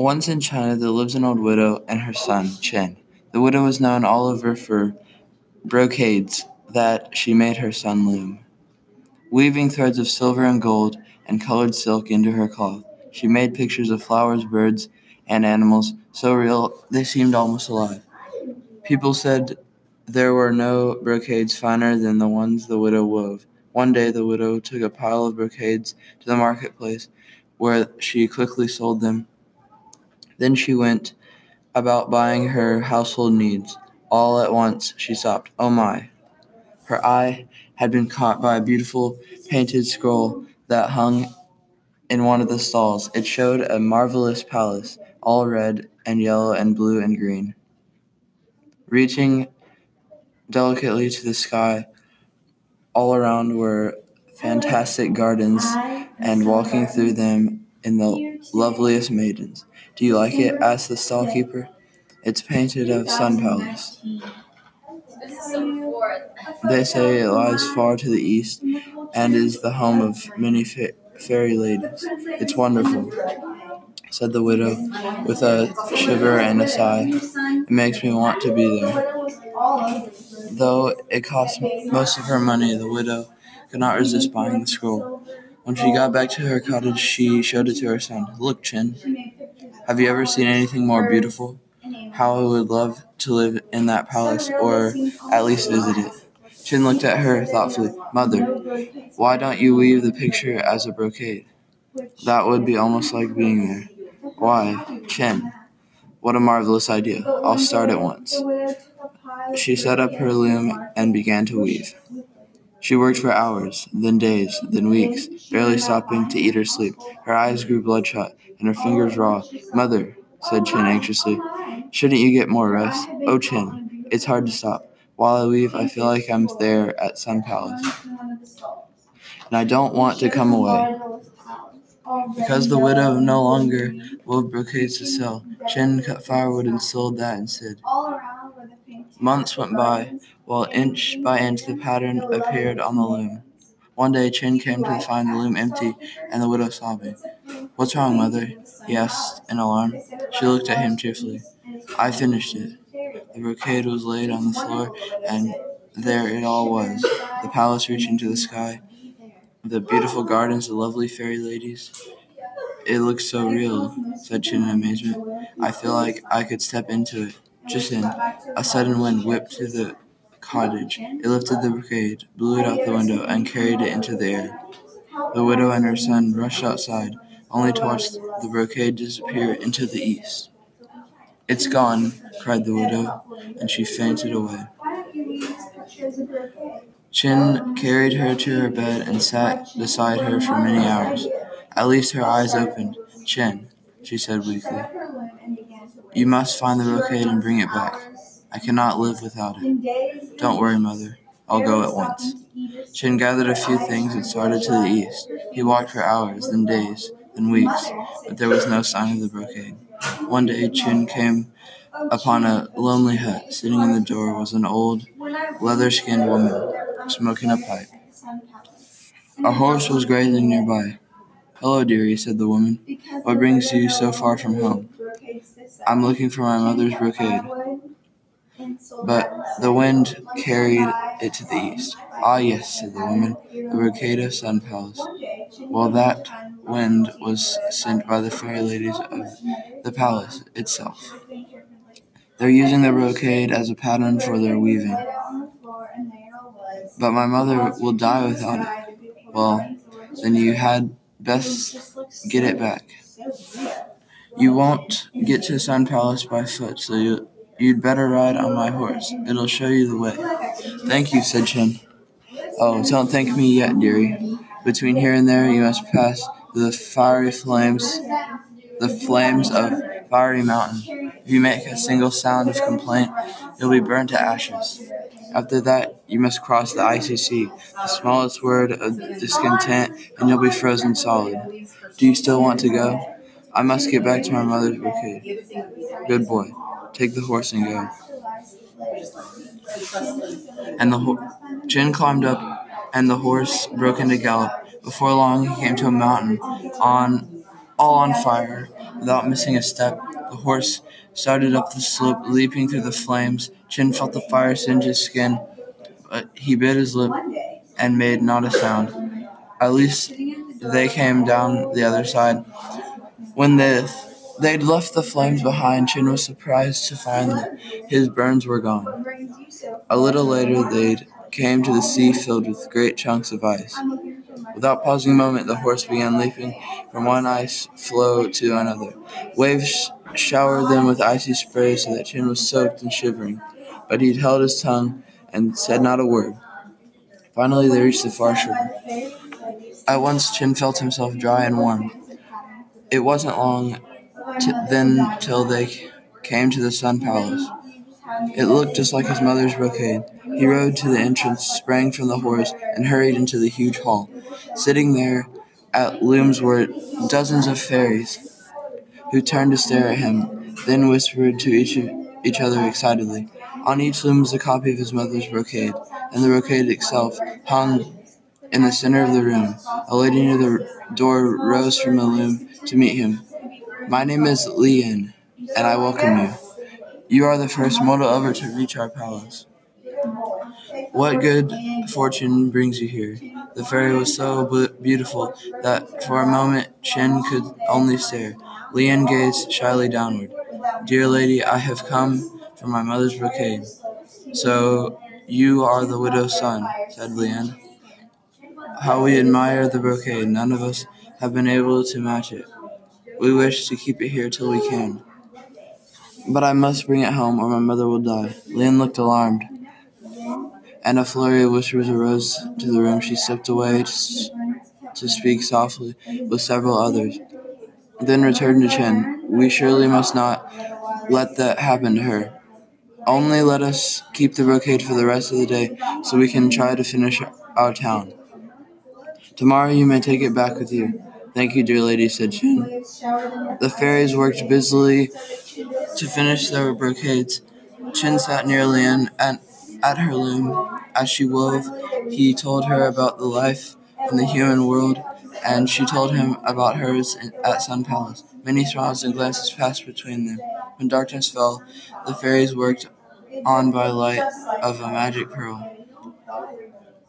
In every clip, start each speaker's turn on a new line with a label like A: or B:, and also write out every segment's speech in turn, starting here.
A: Once in China there lives an old widow and her son, Chen. The widow was known all over for brocades that she made her son loom. Weaving threads of silver and gold and colored silk into her cloth, she made pictures of flowers, birds, and animals so real they seemed almost alive. People said there were no brocades finer than the ones the widow wove. One day the widow took a pile of brocades to the marketplace, where she quickly sold them. Then she went about buying her household needs. All at once she stopped. Oh my! Her eye had been caught by a beautiful painted scroll that hung in one of the stalls. It showed a marvelous palace, all red and yellow and blue and green. Reaching delicately to the sky, all around were fantastic gardens, and walking through them in the loveliest maidens. Do you like it? asked the stallkeeper. It's painted of Sun Palace. They say it lies far to the east and is the home of many fa- fairy ladies. It's wonderful, said the widow with a shiver and a sigh. It makes me want to be there. Though it cost most of her money, the widow could not resist buying the scroll. When she got back to her cottage, she showed it to her son. Look, Chen, have you ever seen anything more beautiful? How I would love to live in that palace, or at least visit it. Chen looked at her thoughtfully. Mother, why don't you weave the picture as a brocade? That would be almost like being there. Why, Chen, what a marvelous idea. I'll start at once. She set up her loom and began to weave. She worked for hours, then days, then weeks, barely stopping to eat or sleep. Her eyes grew bloodshot and her fingers raw. Mother, said Chen anxiously, shouldn't you get more rest? Oh, Chen, it's hard to stop. While I weave, I feel like I'm there at Sun Palace. And I don't want to come away. Because the widow no longer wove brocades to sell, Chen cut firewood and sold that instead. Months went by, while inch by inch the pattern appeared on the loom. One day Chen came to find the loom empty and the widow sobbing. What's wrong, mother? he asked in alarm. She looked at him tearfully. I finished it. The brocade was laid on the floor, and there it all was the palace reaching to the sky, the beautiful gardens, the lovely fairy ladies. It looks so real, said Chen in amazement. I feel like I could step into it. Just then, a sudden wind whipped to the cottage. It lifted the brocade, blew it out the window, and carried it into the air. The widow and her son rushed outside, only to watch the brocade disappear into the east. It's gone, cried the widow, and she fainted away. Chin carried her to her bed and sat beside her for many hours. At least her eyes opened. Chin, she said weakly, you must find the brocade and bring it back. I cannot live without it. Don't worry, mother. I'll go at once. Chin gathered a few things and started to the east. He walked for hours, then days, weeks, but there was no sign of the brocade. One day, Chen came upon a lonely hut. Sitting in the door was an old, leather skinned woman, smoking a pipe. A horse was grazing nearby. Hello, dearie, said the woman. What brings you so far from home? I'm looking for my mother's brocade. But the wind carried it to the east. Ah, yes, said the woman, the brocade of Sun Palace. Well, that wind was sent by the fairy ladies of the palace itself. They're using the brocade as a pattern for their weaving. But my mother will die without it. Well, then you had best get it back. You won't get to Sun Palace by foot, so you, you'd better ride on my horse. It'll show you the way. Thank you, said Chen. Oh, don't thank me yet, dearie. Between here and there, you must pass the fiery flames, the flames of Fiery Mountain. If you make a single sound of complaint, you'll be burned to ashes. After that, you must cross the icy sea, the smallest word of discontent, and you'll be frozen solid. Do you still want to go? I must get back to my mother's brocade. Good boy. Take the horse and go. And the ho- Chen climbed up, and the horse broke into gallop. Before long, he came to a mountain on all on fire. Without missing a step, the horse started up the slope, leaping through the flames. Chin felt the fire singe his skin, but he bit his lip and made not a sound. At least they came down the other side. When they, they'd left the flames behind, Chin was surprised to find that his burns were gone. A little later, they came to the sea filled with great chunks of ice. Without pausing a moment, the horse began leaping from one ice floe to another. Waves showered them with icy spray so that Chin was soaked and shivering, but he held his tongue and said not a word. Finally, they reached the far shore. At once, Chin felt himself dry and warm. It wasn't long t- then till they came to the Sun Palace. It looked just like his mother's brocade. He rode to the entrance, sprang from the horse, and hurried into the huge hall. Sitting there at looms were dozens of fairies, who turned to stare at him, then whispered to each, each other excitedly. On each loom was a copy of his mother's brocade, and the brocade itself hung in the center of the room. A lady near the door rose from the loom to meet him. My name is Lien, and I welcome you. You are the first mortal ever to reach our palace. What good fortune brings you here? The fairy was so beautiful that for a moment Chin could only stare. Lien gazed shyly downward. Dear lady, I have come for my mother's brocade. So you are the widow's son, said Lien. How we admire the brocade. None of us have been able to match it. We wish to keep it here till we can. But I must bring it home, or my mother will die. Lien looked alarmed, and a flurry of whispers arose to the room. She slipped away to, to speak softly with several others, then returned to Chen. We surely must not let that happen to her. Only let us keep the brocade for the rest of the day, so we can try to finish our town. Tomorrow you may take it back with you. Thank you, dear lady, said Chin. The fairies worked busily to finish their brocades. Chin sat near Lien at, at her loom. As she wove, he told her about the life in the human world, and she told him about hers at Sun Palace. Many smiles and glances passed between them. When darkness fell, the fairies worked on by light of a magic pearl.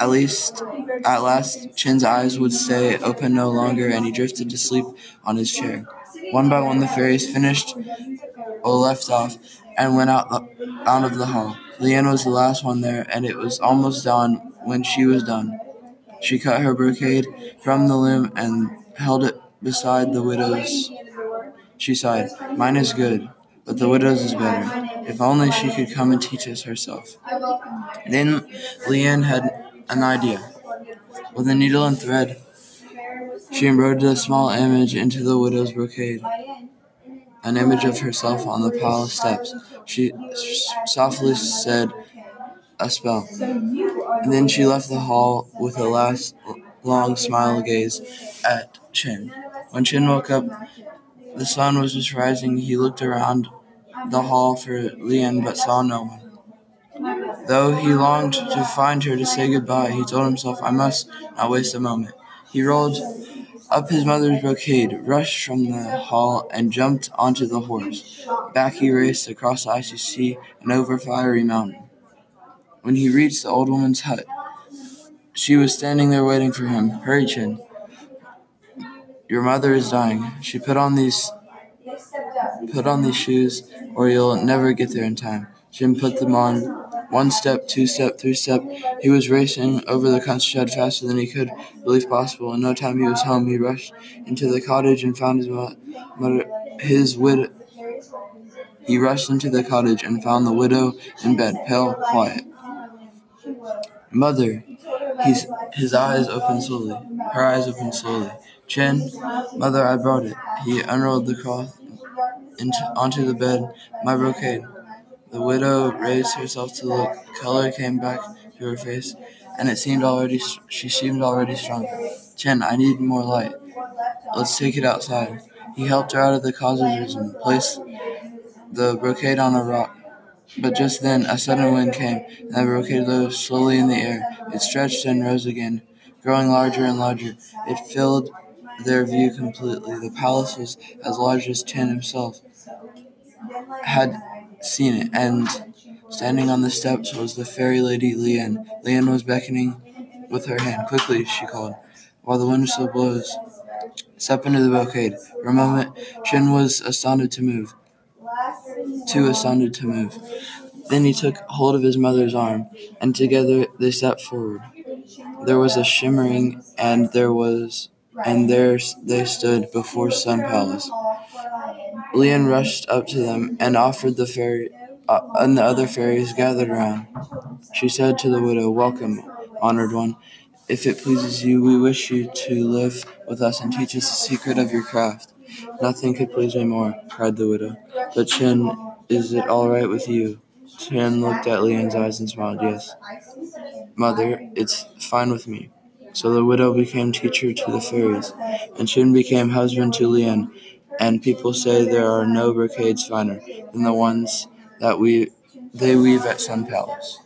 A: At least, at last, Chin's eyes would stay open no longer, and he drifted to sleep on his chair. One by one, the fairies finished or left off and went out, the, out of the hall. Lien was the last one there, and it was almost dawn when she was done. She cut her brocade from the loom and held it beside the widow's. She sighed, Mine is good, but the widow's is better. If only she could come and teach us herself. Then Lien had an idea. With a needle and thread, she embroidered a small image into the widow's brocade, an image of herself on the palace steps. She softly said a spell, and then she left the hall with a last long smile gaze at Chin. When Chin woke up, the sun was just rising. He looked around the hall for Lien but saw no one. Though he longed to find her to say goodbye, he told himself, I must not waste a moment. He rolled up his mother's brocade, rushed from the hall, and jumped onto the horse. Back he raced across the icy sea and over Fiery Mountain. When he reached the old woman's hut, she was standing there waiting for him. Hurry, Chin. Your mother is dying. She put on these put on these shoes, or you'll never get there in time. Jim put them on one step, two step, three step. He was racing over the countryside faster than he could believe possible. In no time he was home. He rushed into the cottage and found his mother, his widow. He rushed into the cottage and found the widow in bed, pale, quiet. Mother, he's, his eyes opened slowly. Her eyes opened slowly. Chin, mother, I brought it. He unrolled the cloth into, onto the bed. My brocade. The widow raised herself to look. Color came back to her face, and it seemed already she seemed already stronger. Chen, I need more light. Let's take it outside. He helped her out of the cottages and placed the brocade on a rock. But just then a sudden wind came, and the brocade rose slowly in the air. It stretched and rose again, growing larger and larger. It filled their view completely. The palace was as large as Chen himself had seen it, and standing on the steps was the fairy lady Lian. Lian was beckoning with her hand. Quickly, she called, while the wind still blows. Step into the brocade. For a moment, Chin was astounded to move. Too astounded to move. Then he took hold of his mother's arm, and together they stepped forward. There was a shimmering, and there was, and there they stood before Sun Palace. Lian rushed up to them and offered the fairy, uh, and the other fairies gathered around. She said to the widow, "Welcome, honored one. If it pleases you, we wish you to live with us and teach us the secret of your craft." Nothing could please me more, cried the widow. But Chin, is it all right with you? Chin looked at Lian's eyes and smiled. Yes, mother, it's fine with me. So the widow became teacher to the fairies, and Chin became husband to Lian. And people say there are no brocades finer than the ones that we they weave at Sun Palace.